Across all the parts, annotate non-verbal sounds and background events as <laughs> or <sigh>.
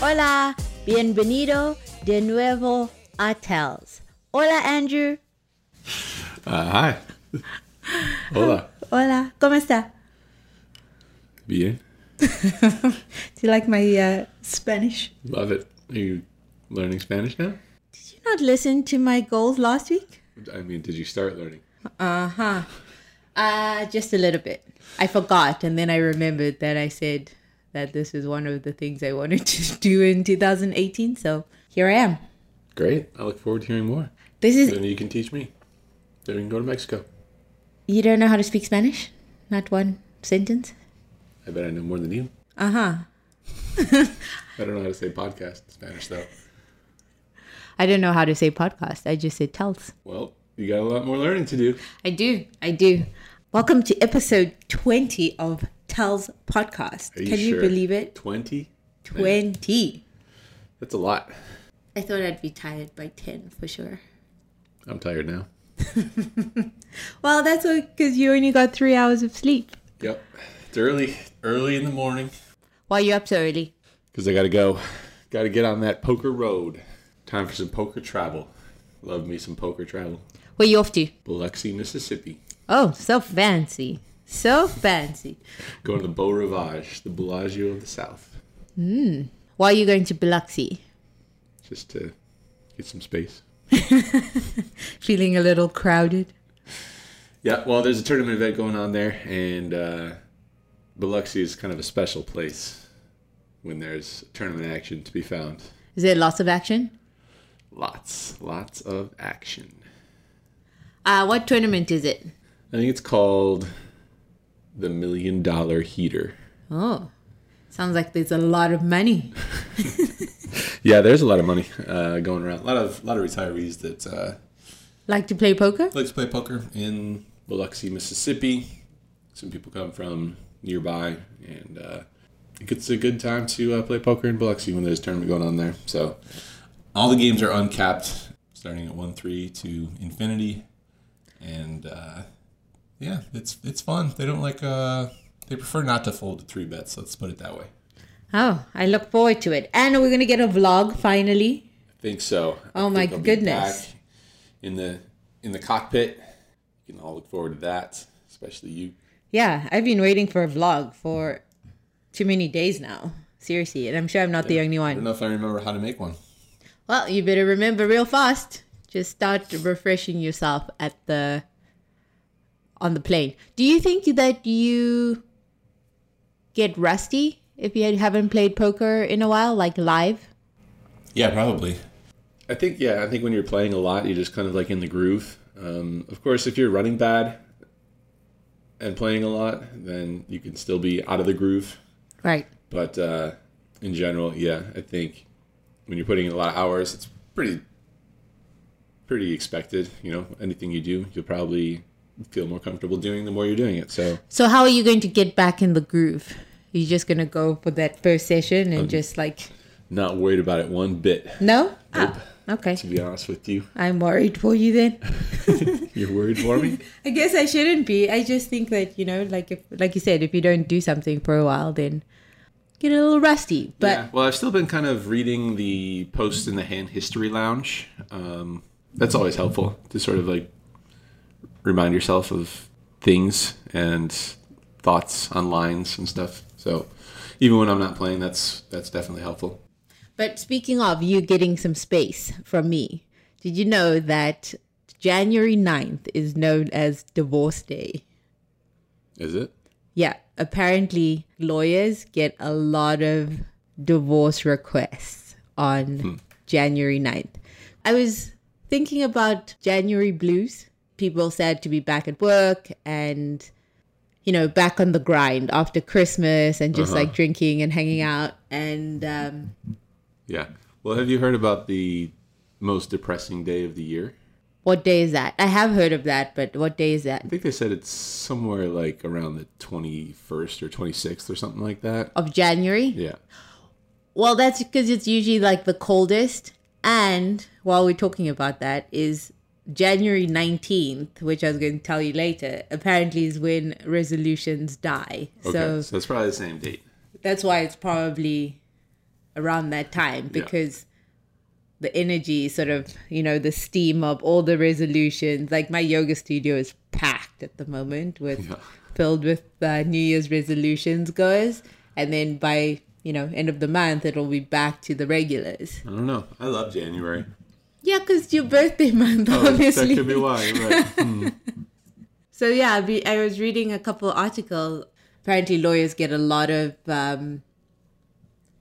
Hola, bienvenido de nuevo a Tells. Hola, Andrew. Uh, hi. Hola. Hola, ¿cómo está? Bien. <laughs> Do you like my uh, Spanish? Love it. Are you learning Spanish now? Did you not listen to my goals last week? I mean, did you start learning? Uh huh. Uh, just a little bit. I forgot, and then I remembered that I said that this is one of the things I wanted to <laughs> do in 2018. So here I am. Great. I look forward to hearing more. This is. Then you can teach me. Then we can go to Mexico. You don't know how to speak Spanish? Not one sentence? I bet I know more than you. Uh huh. <laughs> I don't know how to say podcast in Spanish, though. I don't know how to say podcast. I just say tells. Well, you got a lot more learning to do. I do. I do. Welcome to episode 20 of Tells Podcast. Are you Can you believe it? 20? 20. That's a lot. I thought I'd be tired by 10 for sure. I'm tired now. <laughs> Well, that's because you only got three hours of sleep. Yep. It's early. Early in the morning. Why are you up so early? Because I got to go. Got to get on that poker road. Time for some poker travel. Love me some poker travel. Where you off to? Biloxi, Mississippi. Oh, so fancy. So fancy. Going to the Beau Rivage, the Bellagio of the South. Mm. Why are you going to Biloxi? Just to get some space. <laughs> Feeling a little crowded? Yeah, well, there's a tournament event going on there, and uh, Biloxi is kind of a special place when there's tournament action to be found. Is there lots of action? Lots, lots of action. Uh, what tournament is it? I think it's called the Million Dollar Heater. Oh, sounds like there's a lot of money. <laughs> Yeah, there's a lot of money uh, going around. A lot of, lot of retirees that uh, Like to play poker? like to play poker in Biloxi, Mississippi. Some people come from nearby, and uh, it's a good time to uh, play poker in Biloxi when there's a tournament going on there. So all the games are uncapped, starting at one three to infinity, and uh, yeah, it's it's fun. They don't like uh, they prefer not to fold to three bets. Let's put it that way. Oh, I look forward to it. And we're going to get a vlog finally. I think so. Oh my think I'll be goodness. In the in the cockpit, you can all look forward to that, especially you. Yeah, I've been waiting for a vlog for too many days now. Seriously, and I'm sure I'm not the only one. I don't know if I remember how to make one. Well, you better remember real fast. Just start refreshing yourself at the on the plane. Do you think that you get rusty if you haven't played poker in a while, like live? Yeah, probably. I think yeah, I think when you're playing a lot, you're just kind of like in the groove. Um, of course, if you're running bad and playing a lot, then you can still be out of the groove. Right. But uh, in general, yeah, I think when you're putting in a lot of hours, it's pretty pretty expected. You know, anything you do, you'll probably feel more comfortable doing the more you're doing it. So So how are you going to get back in the groove? You're just gonna go for that first session and just like not worried about it one bit. no? Ah, okay. To be honest with you, I'm worried for you then. <laughs> you're worried for me. <laughs> I guess I shouldn't be. I just think that you know, like if, like you said, if you don't do something for a while, then get a little rusty. But yeah. Well, I've still been kind of reading the post in the hand history lounge. Um, that's always helpful to sort of like remind yourself of things and thoughts on lines and stuff. So even when I'm not playing, that's that's definitely helpful. but speaking of you getting some space from me, did you know that January 9th is known as Divorce Day? Is it? Yeah, apparently lawyers get a lot of divorce requests on hmm. January 9th. I was thinking about January blues. People sad to be back at work and, you know, back on the grind after Christmas and just like drinking and hanging out. And um, Yeah. Well, have you heard about the most depressing day of the year? what day is that? I have heard of that, but what day is that? I think they said it's somewhere like around the 21st or 26th or something like that. Of January? Yeah. Well, that's because it's usually like the coldest. And while we're talking about that, is January 19th, which I was going to tell you later, apparently is when resolutions die. Okay, So so it's probably the same date. that's why it's probably around that time because the energy sort of you know the steam of all the resolutions like my yoga studio is packed at the moment with Yeah. filled with uh, new year's resolutions goers and then by you know end of the month it'll be back to the regulars I don't know. I love January. yeah because your birthday month Oh, obviously that could be why. Right. <laughs> Hmm. So yeah, I, be, I was reading a couple articles. Apparently, lawyers get a lot of um,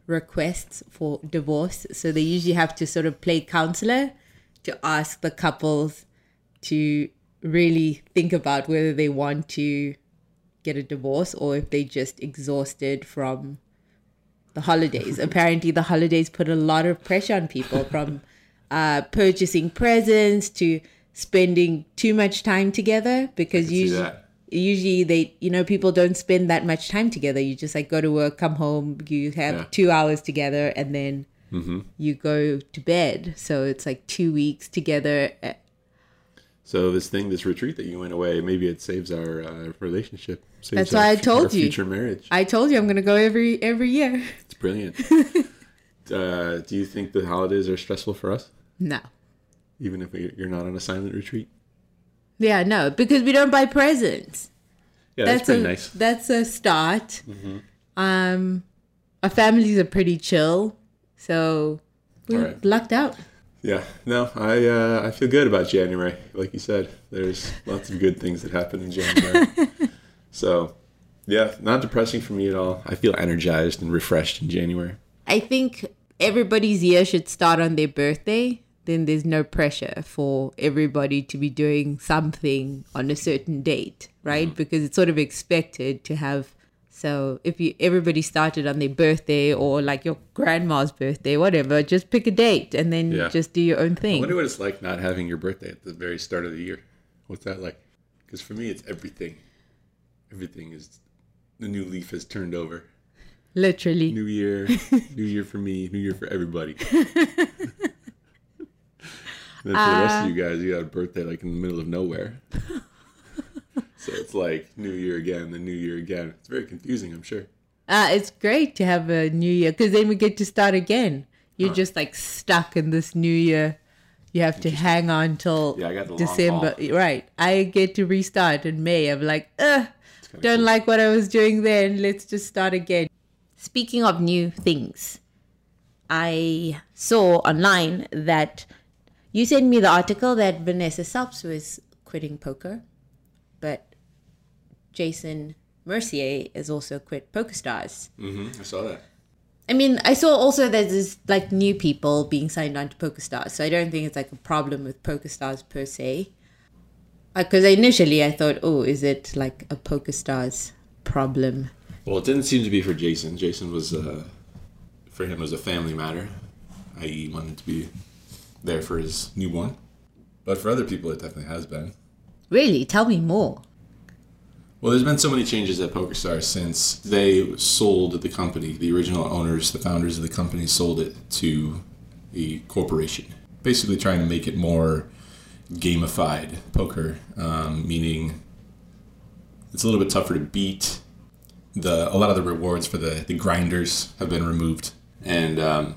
requests for divorce, so they usually have to sort of play counselor to ask the couples to really think about whether they want to get a divorce or if they just exhausted from the holidays. Apparently, the holidays put a lot of pressure on people from <laughs> uh, purchasing presents to spending too much time together because usually usually they you know people don't spend that much time together you just like go to work come home you have Yeah. two hours together and then you go to bed so it's like two weeks together Uh, So this thing, this retreat that you went away, maybe it saves our uh, relationship. Saves That's our why I told our you. Future marriage. i told you i'm gonna go every every year <laughs> brilliant. <laughs> uh, do you think the holidays are stressful for us, no even if we, you're not on a silent retreat? yeah no because we don't buy presents Yeah, that's, pretty a nice. Mm-hmm. that's a start um our families are pretty chill so we're Alright. lucked out Yeah, no, I uh, I feel good about January. Like you said, there's lots of good things that happen in January. <laughs> so, yeah, not depressing for me at all. I feel energized and refreshed in January. I think everybody's year should start on their birthday. Then there's no pressure for everybody to be doing something on a certain date, right? Mm. Because it's sort of expected to have. So if you everybody started on their birthday or like your grandma's birthday, whatever, just pick a date and then Yeah. just do your own I thing. wonder what it's like not having your birthday at the very start of the year. What's that like? Because for me, it's everything. Everything is the new leaf has turned over. Literally. New year, <laughs> new year for me, new year for everybody. <laughs> And then for the rest of you guys, you got a birthday like in the middle of nowhere. <laughs> so it's like New Year again, the New Year again. It's very confusing, I'm sure. Uh, it's great to have a new year because then we get to start again. You're just like stuck in this new year. You have to hang on till Yeah, I got the long December. Right. I get to restart in May. I'm like, ugh, don't cool. like what I was doing then. Let's just start again. Speaking of new things, I saw online that you sent me the article that Vanessa Selbst was quitting poker, but Jason Mercier has also quit PokerStars. Mm-hmm. I saw that. I mean, I saw also that there's like new people being signed on to PokerStars, so I don't think it's like a problem with PokerStars per se. Because initially I thought, oh, is it like a PokerStars problem? Well, it didn't seem to be for Jason. Jason was, uh, for him, it was a family matter, i.e., wanted to be there for his newborn. But for other people, it definitely has been. Really? Tell me more. Well, there's been so many changes at PokerStars since they sold the company. The original owners, the founders of the company, sold it to a corporation, basically trying to make it more gamified poker, um, meaning it's a little bit tougher to beat. The a lot of the rewards for the the grinders have been removed, and um,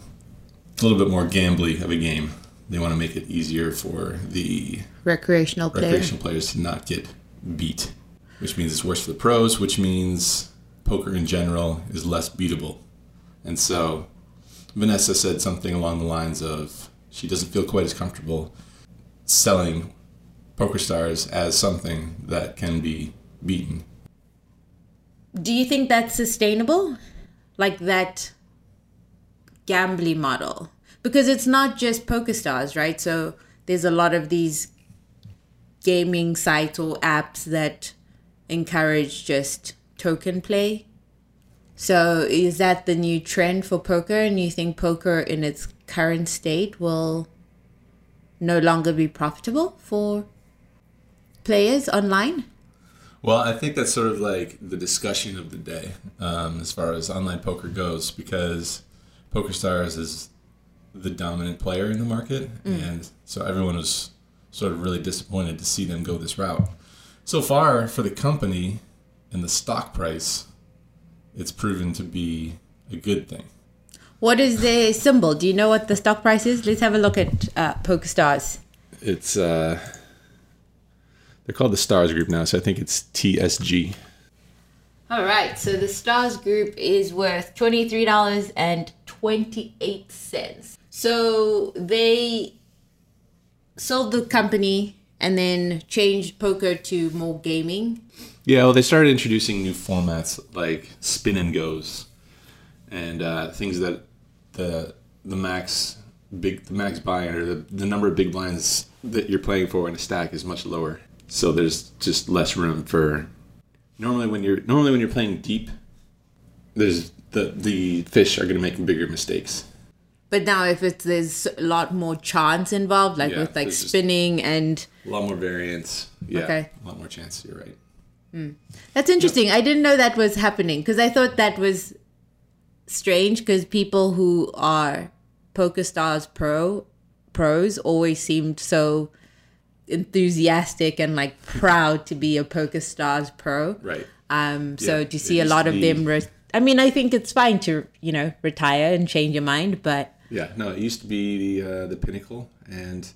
it's a little bit more gambly of a game. They want to make it easier for the Recreational player. recreational players to not get beat, which means it's worse for the pros, which means poker in general is less beatable. And so Vanessa said something along the lines of she doesn't feel quite as comfortable selling Poker Stars as something that can be beaten. Do you think that's sustainable? Like that gambling model? Because it's not just poker stars, right? So there's a lot of these gaming sites or apps that encourage just token play. So is that the new trend for poker? And you think poker in its current state will no longer be profitable for players online? Well, I think that's sort of like the discussion of the day um, as far as online poker goes, because PokerStars is the dominant player in the market, and so everyone was sort of really disappointed to see them go this route. So far, for the company and the stock price, it's proven to be a good thing. What is the symbol? Do you know what the stock price is? Let's have a look at uh, PokerStars. It's uh, they're called the Stars Group now, so I think it's TSG. All right, so the Stars Group is worth twenty three dollars and twenty eight cents. So they sold the company and then changed poker to more gaming. Yeah, well, they started introducing new formats like spin and goes, and uh, things that the the max big the max buy-in or the, the number of big blinds that you're playing for in a stack is much lower. So there's just less room for normally when you're normally when you're playing deep, there's the the fish are going to make bigger mistakes. But now, if it's there's a lot more chance involved, like Yeah, with like spinning and A lot more variance. Yeah, Okay. a lot more chance. You're right. Hmm. That's interesting. I didn't know that was happening because I thought that was strange because people who are PokerStars Pro pros always seemed so enthusiastic and like proud to be a PokerStars Pro. Right. Um, so Yeah, to see a lot of them, re- I mean, I think it's fine to you know retire and change your mind, but Yeah, no, it used to be the uh, the pinnacle, and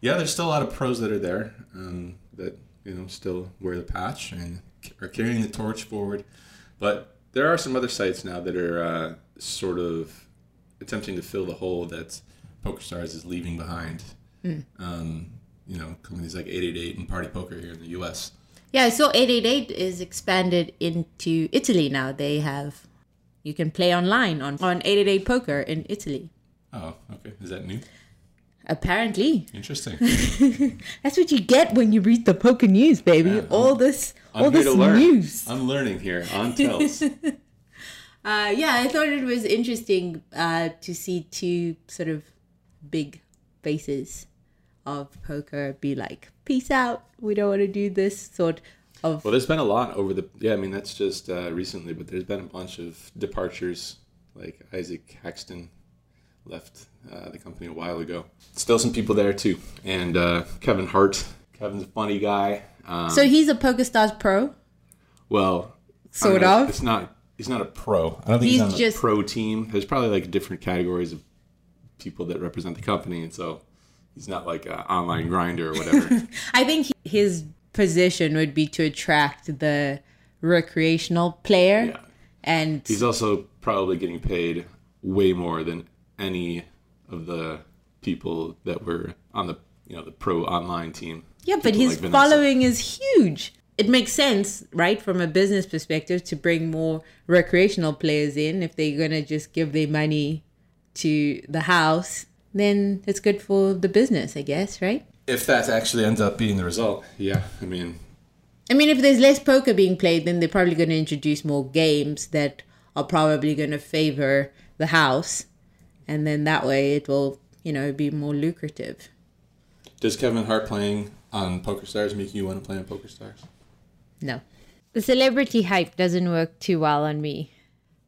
yeah, there's still a lot of pros that are there um, that you know still wear the patch and are carrying the torch forward. But there are some other sites now that are uh, sort of attempting to fill the hole that PokerStars is leaving behind. Um, you know, companies like 888 and Party Poker here in the U.S. Yeah, I saw 888 is expanded into Italy now. They have, you can play online on, on 888 Poker in Italy. Oh, okay, is that new? Apparently. Interesting. <laughs> That's what you get when you read the poker news, baby. Yeah, all this, I'm all here this news. I'm learning here on <laughs> Tells. Uh, yeah, I thought it was interesting uh, to see two sort of big faces of poker be like, peace out. We don't want to do this sort of. Well, there's been a lot over the yeah. I mean, that's just uh, recently, but there's been a bunch of departures. Like Isaac Haxton left uh, the company a while ago. Still some people there too, and uh, Kevin Hart. Kevin's a funny guy. Um, So he's a PokerStars pro. well, Sort know, of. It's not. He's not a pro. I don't think he's, He's on just- pro team. There's probably like different categories of people that represent the company, and so he's not like an online grinder or whatever. <laughs> I think his position would be to attract the recreational player. yeah. And He's also probably getting paid way more than any of the people that were on the you know the pro online team. Yeah, but his like following is huge. It makes sense, right, from a business perspective, to bring more recreational players in. If they're gonna just give their money to the house, then it's good for the business, I guess, right? If that actually ends up being the result, yeah, I mean, I mean, if there's less poker being played, then they're probably going to introduce more games that are probably going to favor the house, and then that way it will, you know, be more lucrative. does Kevin Hart playing on Poker Stars make you want to play on Poker Stars? No. The celebrity hype doesn't work too well on me.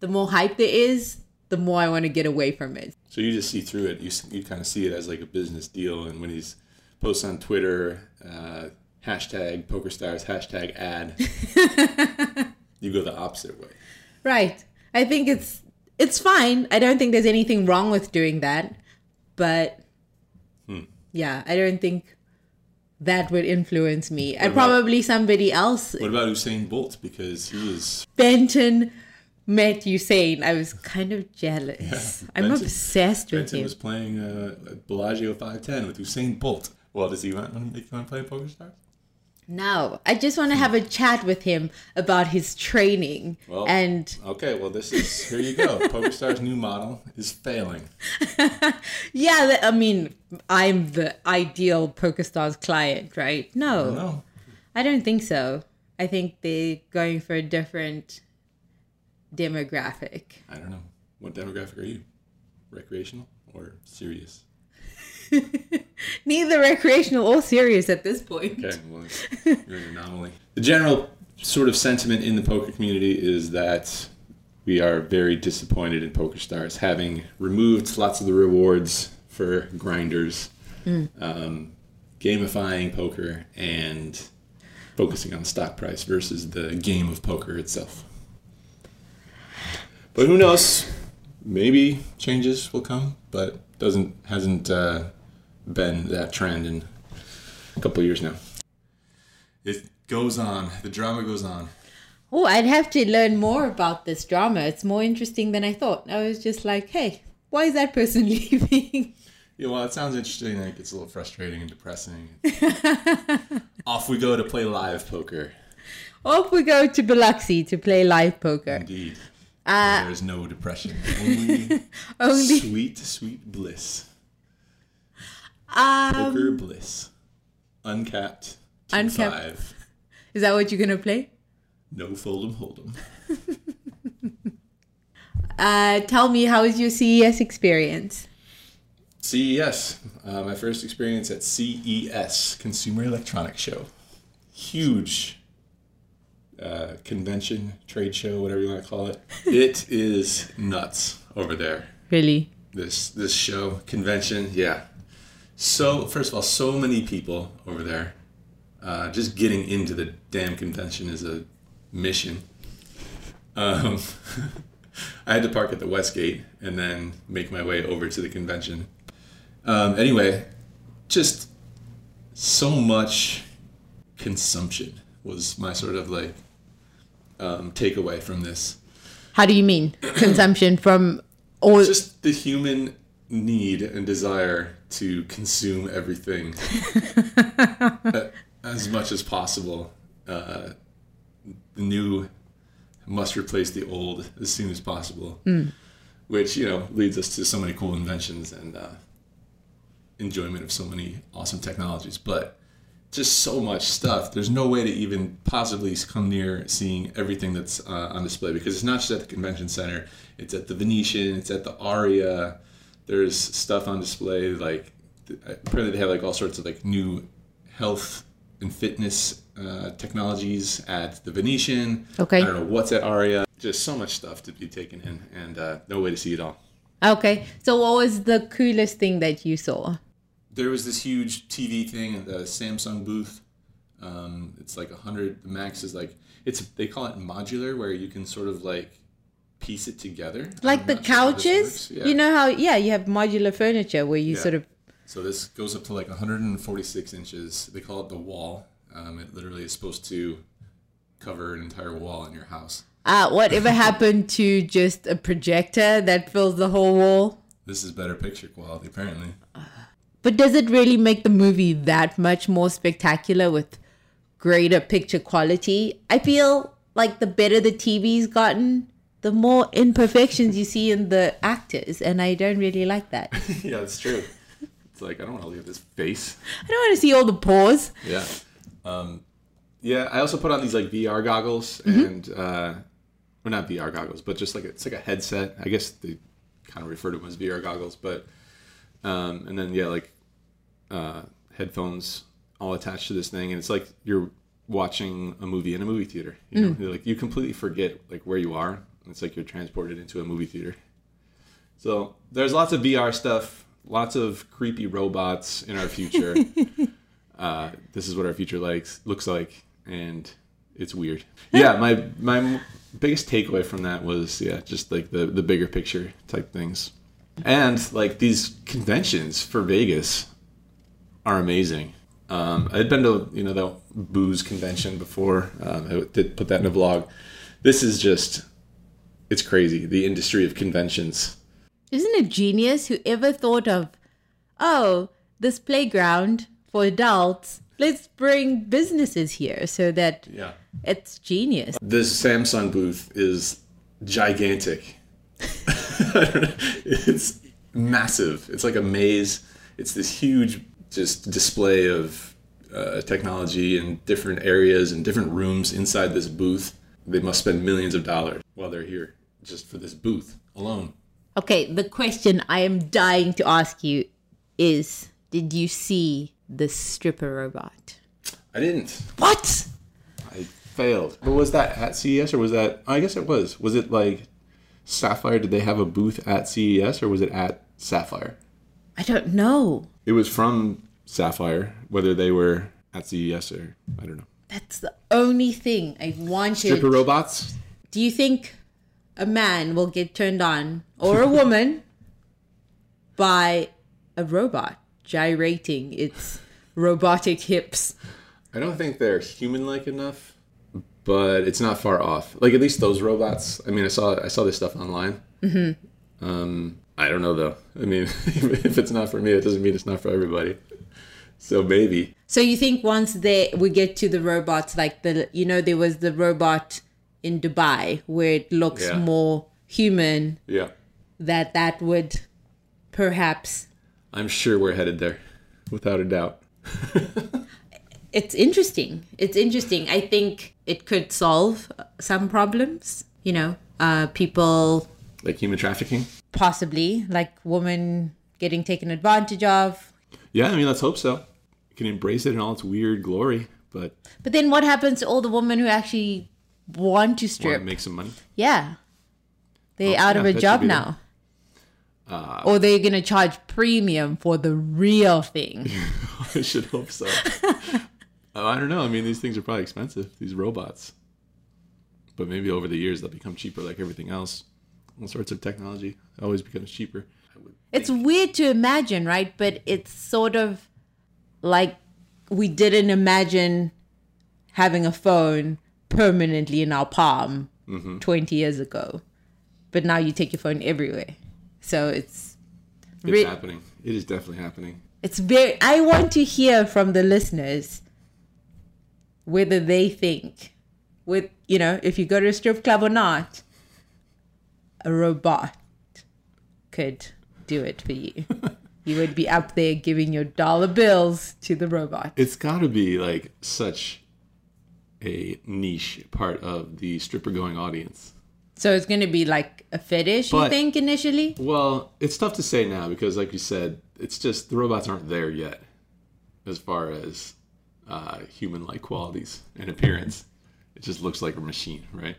The more hype there is, the more I want to get away from it. So you just see through it. You you kind of see it as like a business deal, and when he's posts on Twitter, uh, hashtag Poker Stars, hashtag ad, <laughs> you go the opposite way. Right. I think it's it's fine. I don't think there's anything wrong with doing that, but yeah, I don't think that would influence me. I about- probably somebody else. What about Usain Bolt? Because he was Benton met Usain. I was kind of jealous. I'm Benton- obsessed with Benton him. was playing uh, Bellagio 510 with Usain Bolt. Well, does he want to make you want to play Poker Stars? No, I just want to have a chat with him about his training Well- and Okay, well, this is here you go. Poker Stars' new model is failing. <laughs> yeah, I mean, I'm the ideal PokerStars client, right? No, No, I don't think so. I think they're going for a different demographic. I don't know. What demographic are you? Recreational or serious? <laughs> <laughs> Neither recreational or serious at this point. Okay, well, you're an anomaly. The general sort of sentiment in the poker community is that we are very disappointed in Poker Stars, having removed lots of the rewards for grinders, um, gamifying poker and focusing on the stock price versus the game of poker itself. But who knows? Maybe changes will come, but doesn't hasn't uh, been that trend in a couple of years now. It goes on. The drama goes on. Oh, I'd have to learn more about this drama. It's more interesting than I thought. I was just like, hey, why is that person <laughs> leaving? Yeah, well, it sounds interesting. Like it's a little frustrating and depressing. <laughs> Off we go to play live poker. Off we go to Biloxi to play live poker. Indeed. Uh, There's no depression. Only, <laughs> Only sweet, sweet bliss. Um, Poker bliss. Uncapped. two Uncapped. Five. <laughs> is that what you're gonna play? No fold'em hold'em. <laughs> Uh, tell me, how was your CES experience? CES. Uh, my first experience at CES, Consumer Electronics Show. Huge uh, convention, trade show, whatever you want to call it. <laughs> it is nuts over there. Really? This this show convention, yeah. So first of all, so many people over there. Uh, just getting into the damn convention is a mission. Um, <laughs> I had to park at the Westgate and then make my way over to the convention. Um, anyway, just so much consumption was my sort of like um, takeaway from this. How do you mean <clears throat> consumption from all? Just the human need and desire to consume everything <laughs> as much as possible. Uh, the new must replace the old as soon as possible, which you know leads us to so many cool inventions and uh, enjoyment of so many awesome technologies. But just so much stuff. There's no way to even possibly come near seeing everything that's uh, on display because it's not just at the convention center. It's at the Venetian. It's at the Aria. There's stuff on display like apparently they have like all sorts of like new health and fitness uh, technologies at the Venetian. Okay. I don't know what's at Aria. Just so much stuff to be taken in, and uh, no way to see it all. Okay, so what was the coolest thing that you saw? there was this huge TV thing at the Samsung booth. Um, it's like a hundred. The max is like it's. They call it modular, where you can sort of like piece it together. Like I'm the sure couches? Yeah. You know how, yeah, you have modular furniture where you Yeah. sort of. So this goes up to like 146 inches. They call it the wall. Um, it literally is supposed to cover an entire wall in your house. Uh, whatever <laughs> happened to just a projector that fills the whole wall? This is better picture quality, apparently. But does it really make the movie that much more spectacular with greater picture quality? I feel like the better the TV's gotten, the more imperfections you see in the actors, and I don't really like that. <laughs> yeah, that's true. It's like I don't want to leave this face. I don't want to see all the pores. Yeah. Um, yeah, I also put on these like VR goggles and uh well not VR goggles, but just like it's like a headset. I guess they kind of refer to them as VR goggles, but um and then yeah, like uh headphones all attached to this thing and it's like you're watching a movie in a movie theater. You know, You're like you completely forget like where you are. It's like you're transported into a movie theater. So there's lots of VR stuff, lots of creepy robots in our future. <laughs> uh, this is what our future likes looks like, and it's weird. Yeah, my my biggest takeaway from that was yeah, just like the the bigger picture type things, and like these conventions for Vegas are amazing. Um, I'd been to you know the booze convention before. Um, I did put that in a vlog. This is just it's crazy. The industry of conventions. Isn't it genius? who ever thought of, oh, this playground for adults, let's bring businesses here so that Yeah. it's genius. This Samsung booth is gigantic. I don't know. It's massive. It's like a maze. It's this huge just display of uh, technology in different areas and different rooms inside this booth. They must spend millions of dollars while they're here just for this booth alone. Okay, the question I am dying to ask you is Did you see the stripper robot? I didn't. What? I failed. But was that at CES or was that? I guess it was. Was it like Sapphire? Did they have a booth at CES or was it at Sapphire? I don't know. It was from Sapphire, whether they were at CES or I don't know. That's the only thing I wanted. Stripper robots? Do you think a man will get turned on or a woman <laughs> by a robot gyrating its robotic hips? I don't think they're human like enough, but it's not far off. Like at least those robots. I mean, I saw I saw this stuff online. Mm-hmm. Um, I don't know though. I mean, <laughs> if it's not for me, it doesn't mean it's not for everybody. So maybe. So you think once they we get to the robots, like the you know there was the robot in Dubai where it looks Yeah. more human, Yeah. that that would perhaps I'm sure we're headed there, without a doubt. <laughs> it's interesting. It's interesting. I think it could solve some problems. You know, uh, people Like human trafficking. possibly like women getting taken advantage of. Yeah, I mean, let's hope so. You can embrace it in all its weird glory, but But then what happens to all the women who actually want to want strip? to make some money. Yeah. They're Oh, out of a job now. Uh, or they're to charge premium for the real thing. <laughs> I should hope so. <laughs> oh, I don't know. I mean, these things are probably expensive. These robots, but maybe over the years they'll become cheaper, like everything else. All sorts of technology always becomes cheaper. It's weird to imagine, right? But it's sort of like we didn't imagine having a phone permanently in our palm mm-hmm. 20 years ago. But now you take your phone everywhere. So it's It's happening. It is definitely happening. It's very. I want to hear from the listeners whether they think, with you know, if you go to a strip club or not, a robot could do it for you. <laughs> you would be up there giving your dollar bills to the robot. It's got to be like such a niche part of the stripper going audience. So it's going to be like a fetish, you think initially? Well, it's tough to say now because, like you said, it's just the robots aren't there yet as far as uh, human like qualities and appearance. It just looks like a machine, right?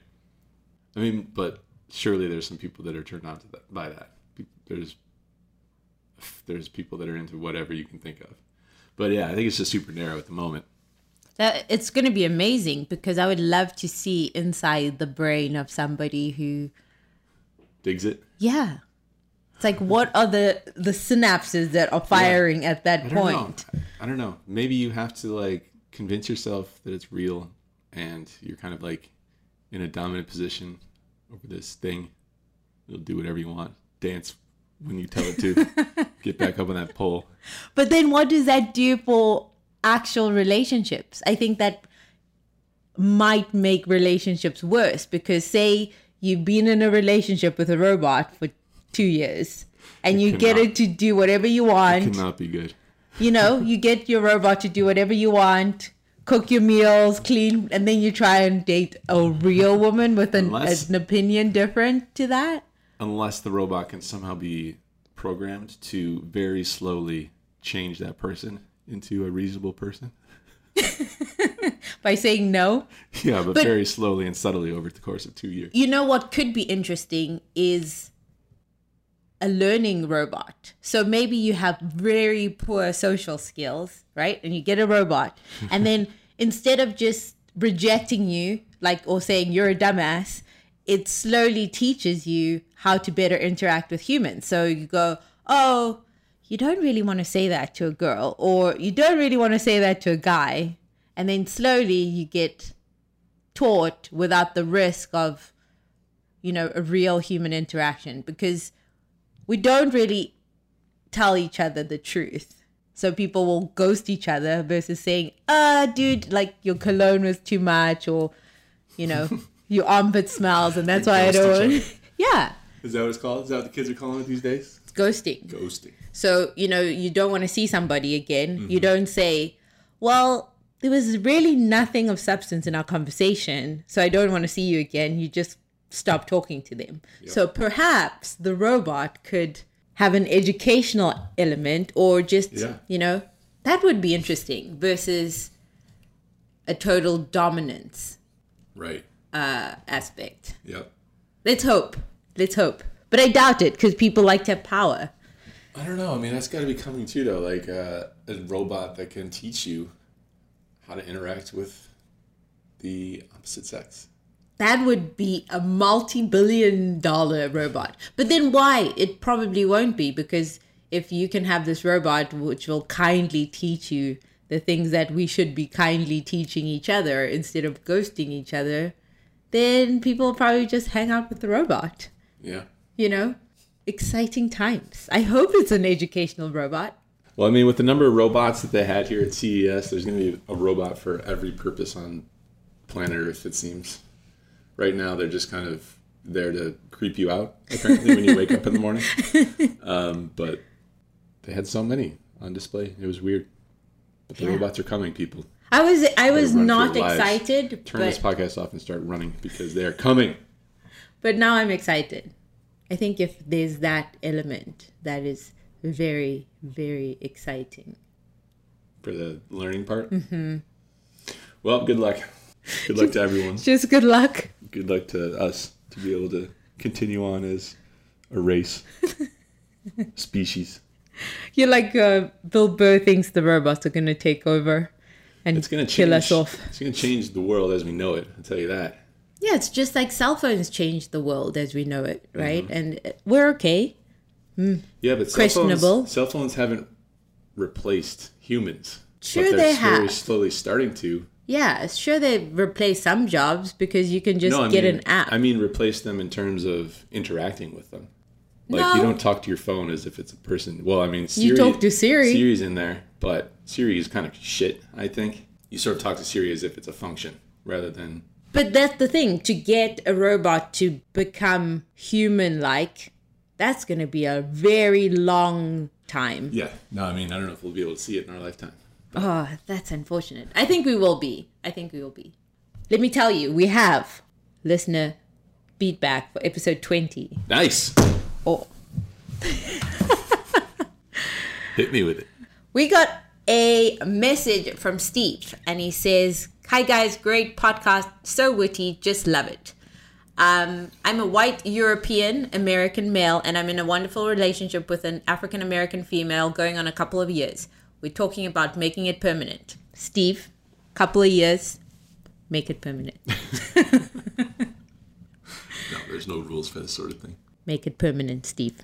I mean, but surely there's some people that are turned on to that by that. There's there's people that are into whatever you can think of. But yeah, I think it's just super narrow at the moment. That it's going to be amazing because I would love to see inside the brain of somebody who Digs it? Yeah. It's like what are the the synapses that are firing at that I point? know. I don't know. Maybe you have to like convince yourself that it's real, and you're kind of like in a dominant position over this thing. You'll do whatever you want, dance when you tell it to, <laughs> get back up on that pole. But then what does that do for actual relationships? I think that might make relationships worse because say you've been in a relationship with a robot for 2 years and you get it to do whatever you want. Cannot be good. you know, <laughs> you get your robot to do whatever you want, cook your meals, clean, and then you try and date a real woman with an, Unless- an opinion different to that. Unless the robot can somehow be programmed to very slowly change that person into a reasonable person. <laughs> By saying no. Yeah, but, But- very slowly and subtly over the course of two years. You know what could be interesting is a learning robot. So maybe you have very poor social skills, right? And you get a robot. And then <laughs> instead of just rejecting you, like, or saying you're a dumbass, it slowly teaches you how to better interact with humans. So you go, oh, you don't really want to say that to a girl, or you don't really want to say that to a guy. And then slowly you get taught without the risk of you know a real human interaction because we don't really tell each other the truth so people will ghost each other versus saying ah dude like your cologne was too much or you know <laughs> your armpit smells and that's why i don't <laughs> yeah Is that what it's called? Is that what the kids are calling it these days? it's ghosting Ghosting. So, you know, you don't want to see somebody again. You don't say, well, there was really nothing of substance in our conversation. So I don't want to see you again. You just stop talking to them. So perhaps the robot could have an educational element or just, Yeah. you know, that would be interesting versus a total dominance Right. uh, aspect. Yep. Let's hope. Let's hope. But I doubt it because people like to have power. I don't know. I mean, that's got to be coming too, though. Like uh, a robot that can teach you how to interact with the opposite sex. That would be a multi billion dollar robot. But then why? It probably won't be because if you can have this robot which will kindly teach you the things that we should be kindly teaching each other instead of ghosting each other, then people will probably just hang out with the robot. Yeah. You know? Exciting times. I hope it's an educational robot. Well, I mean, with the number of robots that they had here at CES, there's going to be a robot for every purpose on planet Earth, it seems. Right now, they're just kind of there to creep you out, apparently, when you wake up in the morning. <laughs> Um, but they had so many on display. It was weird. But the Yeah. robots are coming, people. I was I was not excited, Turn this podcast off and start running because they are coming. but now I'm excited. I think if there's that element, that is very, very exciting. for the learning part. Mm-hmm. Well, good luck. Good luck to <laughs> everyone. Just good luck. Good luck to us to be able to continue on as a race, <laughs> species. You're like uh, Bill Burr thinks the robots are going to take over and It's to kill us off. It's going to change the world as we know it. I'll tell you that. Yeah, it's just like cell phones changed the world as we know it, right? And uh, we're okay. Yeah, but cell Questionable. phones, cell phones haven't replaced humans. Sure but they're they have. slowly starting to. Yeah, sure they replace some jobs because you can just no, get mean, an app. I mean, replace them in terms of interacting with them. Like No. you don't talk to your phone as if it's a person. Well, I mean, Siri, You talk to Siri. Siri's in there, but Siri is kind of shit. I think you sort of talk to Siri as if it's a function rather than. But that's the thing to get a robot to become human like, that's going to be a very long time. Yeah. No, I mean, I don't know if we'll be able to see it in our lifetime. Oh, that's unfortunate. I think we will be. I think we will be. Let me tell you, we have listener feedback for episode 20. Nice. Oh, <laughs> Hit me with it. we got a message from Steve, and he says, Hi guys, great podcast, so witty, just love it. Um, I'm a white European American male, and I'm in a wonderful relationship with an African American female going on a couple of years. We're talking about making it permanent. Steve, couple of years, make it permanent. <laughs> No, there's no rules for this sort of thing. Make it permanent, Steve.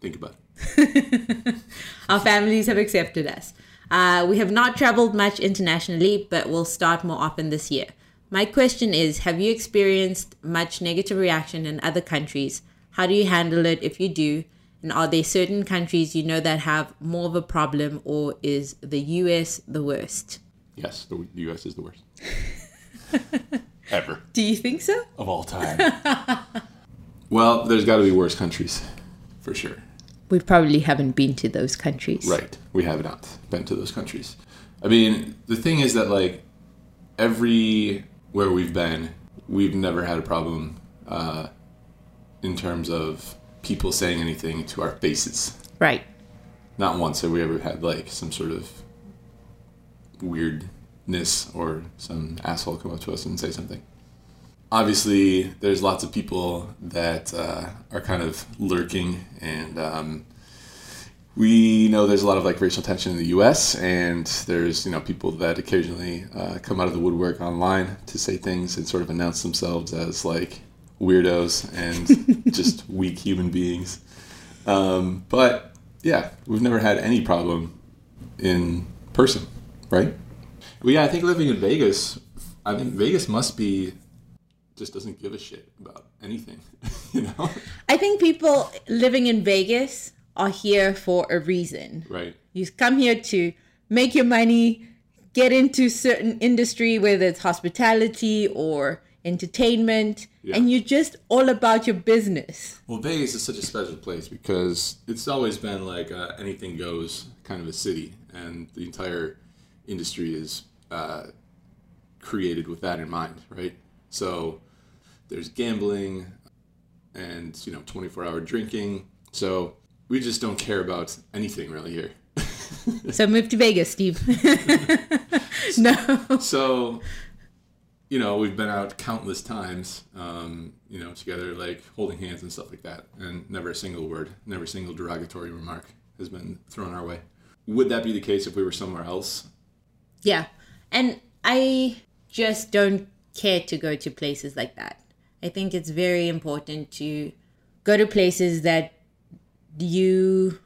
Think about it. <laughs> Our families have accepted us. Uh, we have not traveled much internationally, but we'll start more often this year. My question is Have you experienced much negative reaction in other countries? How do you handle it if you do? And are there certain countries you know that have more of a problem, or is the US the worst? Yes, the U.S. is the worst. <laughs> Ever. Do you think so? Of all time. <laughs> well, there's got to be worse countries, for sure. We probably haven't been to those countries. Right. We have not been to those countries. I mean, the thing is that like everywhere we've been, we've never had a problem uh, in terms of people saying anything to our faces. Right. Not once have we ever had like some sort of weirdness or some asshole come up to us and say something. Obviously, there's lots of people that uh, are kind of lurking, and um, we know there's a lot of like racial tension in the U.S. And there's you know people that occasionally uh, come out of the woodwork online to say things and sort of announce themselves as like weirdos and <laughs> just weak human beings. Um, but yeah, we've never had any problem in person, right? Well, yeah, I think living in Vegas, I think Vegas must be just doesn't give a shit about anything, <laughs> you know? I think people living in Vegas are here for a reason. right. You come here to make your money, get into certain industry, whether it's hospitality or entertainment, Yeah. and you're just all about your business. Well, Vegas is such a special place because it's always been like a anything goes kind of a city, and the entire industry is uh, created with that in mind, right? So there's gambling and you know 24 hour drinking. So we just don't care about anything really here. <laughs> So move to Vegas, Steve. <laughs> no. so you know we've been out countless times um, you know together like holding hands and stuff like that and never a single word never a single derogatory remark has been thrown our way. Would that be the case if we were somewhere else? Yeah. And I just don't care to go to places like that. I think it's very important to go to places that you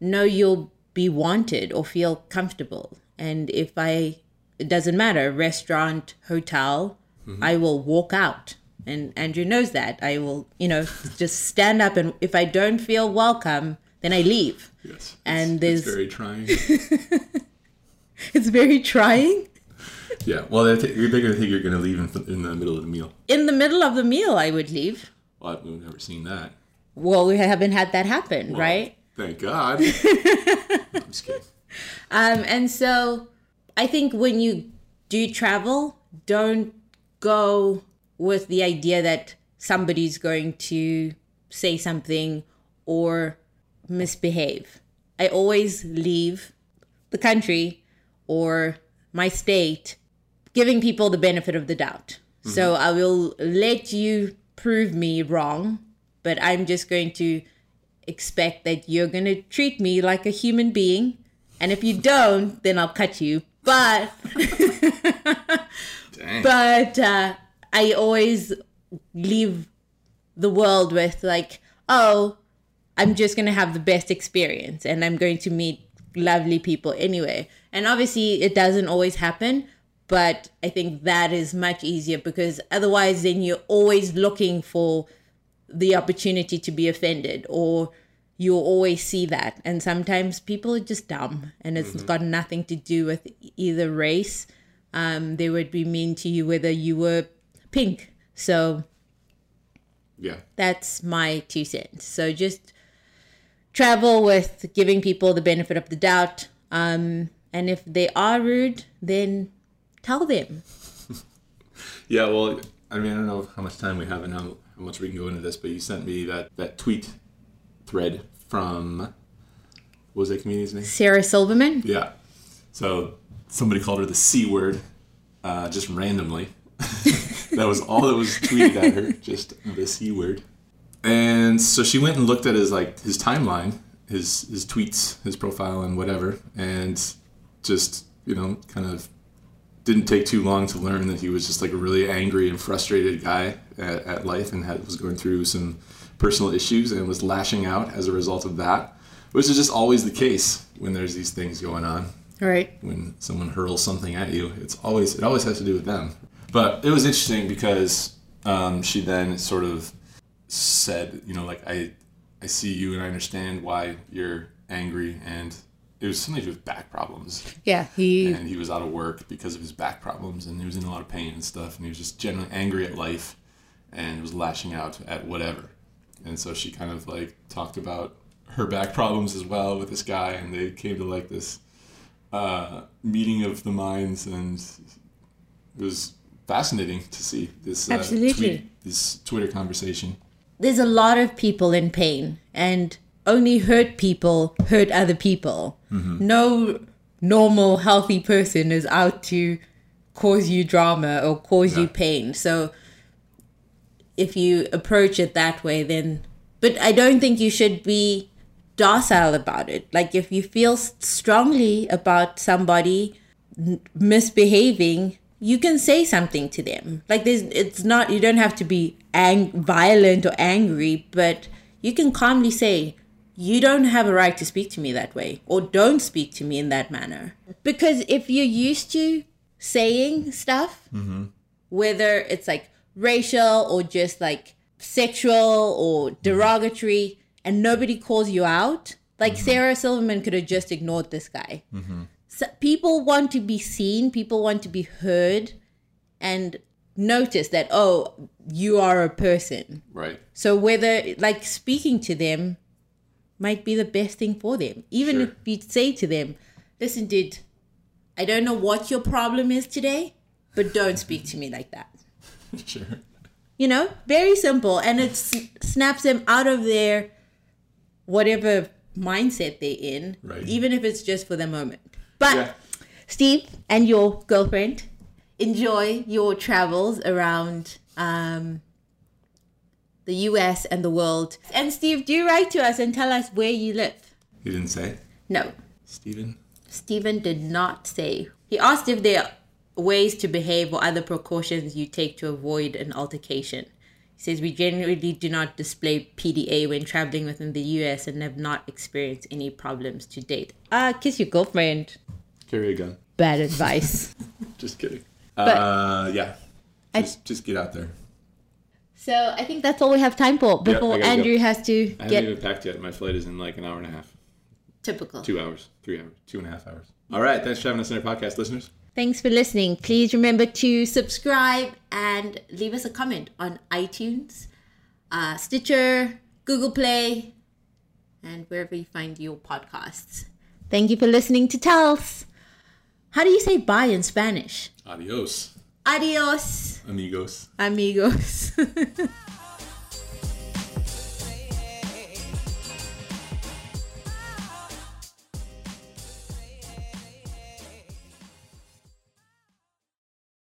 know you'll be wanted or feel comfortable. And if I, it doesn't matter, restaurant, hotel, I will walk out. And Andrew knows that. I will, you know, <laughs> just stand up and if I don't feel welcome, then I leave. Yes. And it's, there's- <laughs> it's very trying. It's very trying. Yeah. Well, they're, th- they're going to think you're going to leave in, in the middle of the meal. In the middle of the meal, I would leave. Well, I've never seen that. Well, we haven't had that happen, Well, right? Thank God. <laughs> I'm just kidding. Um, and so I think when you do travel, don't go with the idea that somebody's going to say something or misbehave. I always leave the country or my state giving people the benefit of the doubt. So I will let you prove me wrong, but I'm just going to expect that you're going to treat me like a human being. And if you don't, then I'll cut you. But <laughs> but uh, I always leave the world with like, oh, I'm just gonna have the best experience, and I'm going to meet lovely people anyway. And obviously, it doesn't always happen, but I think that is much easier because otherwise, then you're always looking for the opportunity to be offended or you'll always see that. And sometimes people are just dumb and it's got nothing to do with either race. Um, they would be mean to you whether you were pink. So yeah. that's my two cents. So just travel with giving people the benefit of the doubt. Um, and if they are rude then tell them <laughs> Yeah, well, I mean, I don't know how much time we have and how, how much we can go into this, but you sent me that, that tweet thread from, what was that comedian's name? sarah silverman Yeah. So somebody called her the C word, uh, just randomly. <laughs> that was all that was tweeted at her, just the C word. And so she went and looked at his like his timeline, his his tweets, his profile, and whatever, and just you know kind of didn't take too long to learn that he was just like a really angry and frustrated guy at, at life and had, was going through some personal issues and was lashing out as a result of that, which is just always the case when there's these things going on right when someone hurls something at you. It's always it always has to do with them. But it was interesting because um, she then sort of said, you know, like I I see you and I understand why you're angry and it was something to do with back problems. Yeah he and he was out of work because of his back problems and he was in a lot of pain and stuff and he was just generally angry at life and was lashing out at whatever. And so she kind of like talked about her back problems as well with this guy and they came to like this uh, meeting of the minds and it was fascinating to see this uh, Absolutely. tweet, this twitter conversation. There's a lot of people in pain and only hurt people hurt other people. Mm-hmm. No normal healthy person is out to cause you drama or cause you pain. So if you approach it that way then but i don't think you should be docile about it. Like if you feel strongly about somebody n- misbehaving you can say something to them. Like there's it's not you don't have to be ang- violent or angry but you can calmly say you don't have a right to speak to me that way or don't speak to me in that manner. Because if you're used to saying stuff mm-hmm. whether it's like racial or just like sexual or mm-hmm. derogatory and nobody calls you out like mm-hmm. sarah silverman could have just ignored this guy. So people want to be seen people want to be heard and notice that oh you are a person. Right. So whether like speaking to them might be the best thing for them even Sure. if you say to them listen dude i don't know what your problem is today but don't speak to me like that <laughs> sure you know very simple and it s- snaps them out of their whatever mindset they're in Right. even if it's just for the moment but Yeah. steve and your girlfriend enjoy your travels around um, the us and the world and steve do write to us and tell us where you live He didn't say. No, Steven? Stephen did not say. He asked if there are ways to behave or other precautions you take to avoid an altercation. He says we generally do not display PDA when traveling within the US and have not experienced any problems to date. Ah, kiss your girlfriend. Carry a gun. Bad advice. <laughs> Just kidding. uh, yeah. I- Just, just get out there. So I think that's all we have time for before Andrew go. has to I haven't even packed yet. My flight is in like an hour and a half. typical. Two hours. Three hours. Two and a half hours. All right. Thanks for having us in our podcast, listeners. Thanks for listening. Please remember to subscribe and leave us a comment on iTunes, uh, Stitcher, Google Play, and wherever you find your podcasts. Thank you for listening to Tells. How do you say bye in Spanish? Adios, Adios, amigos. amigos. <laughs>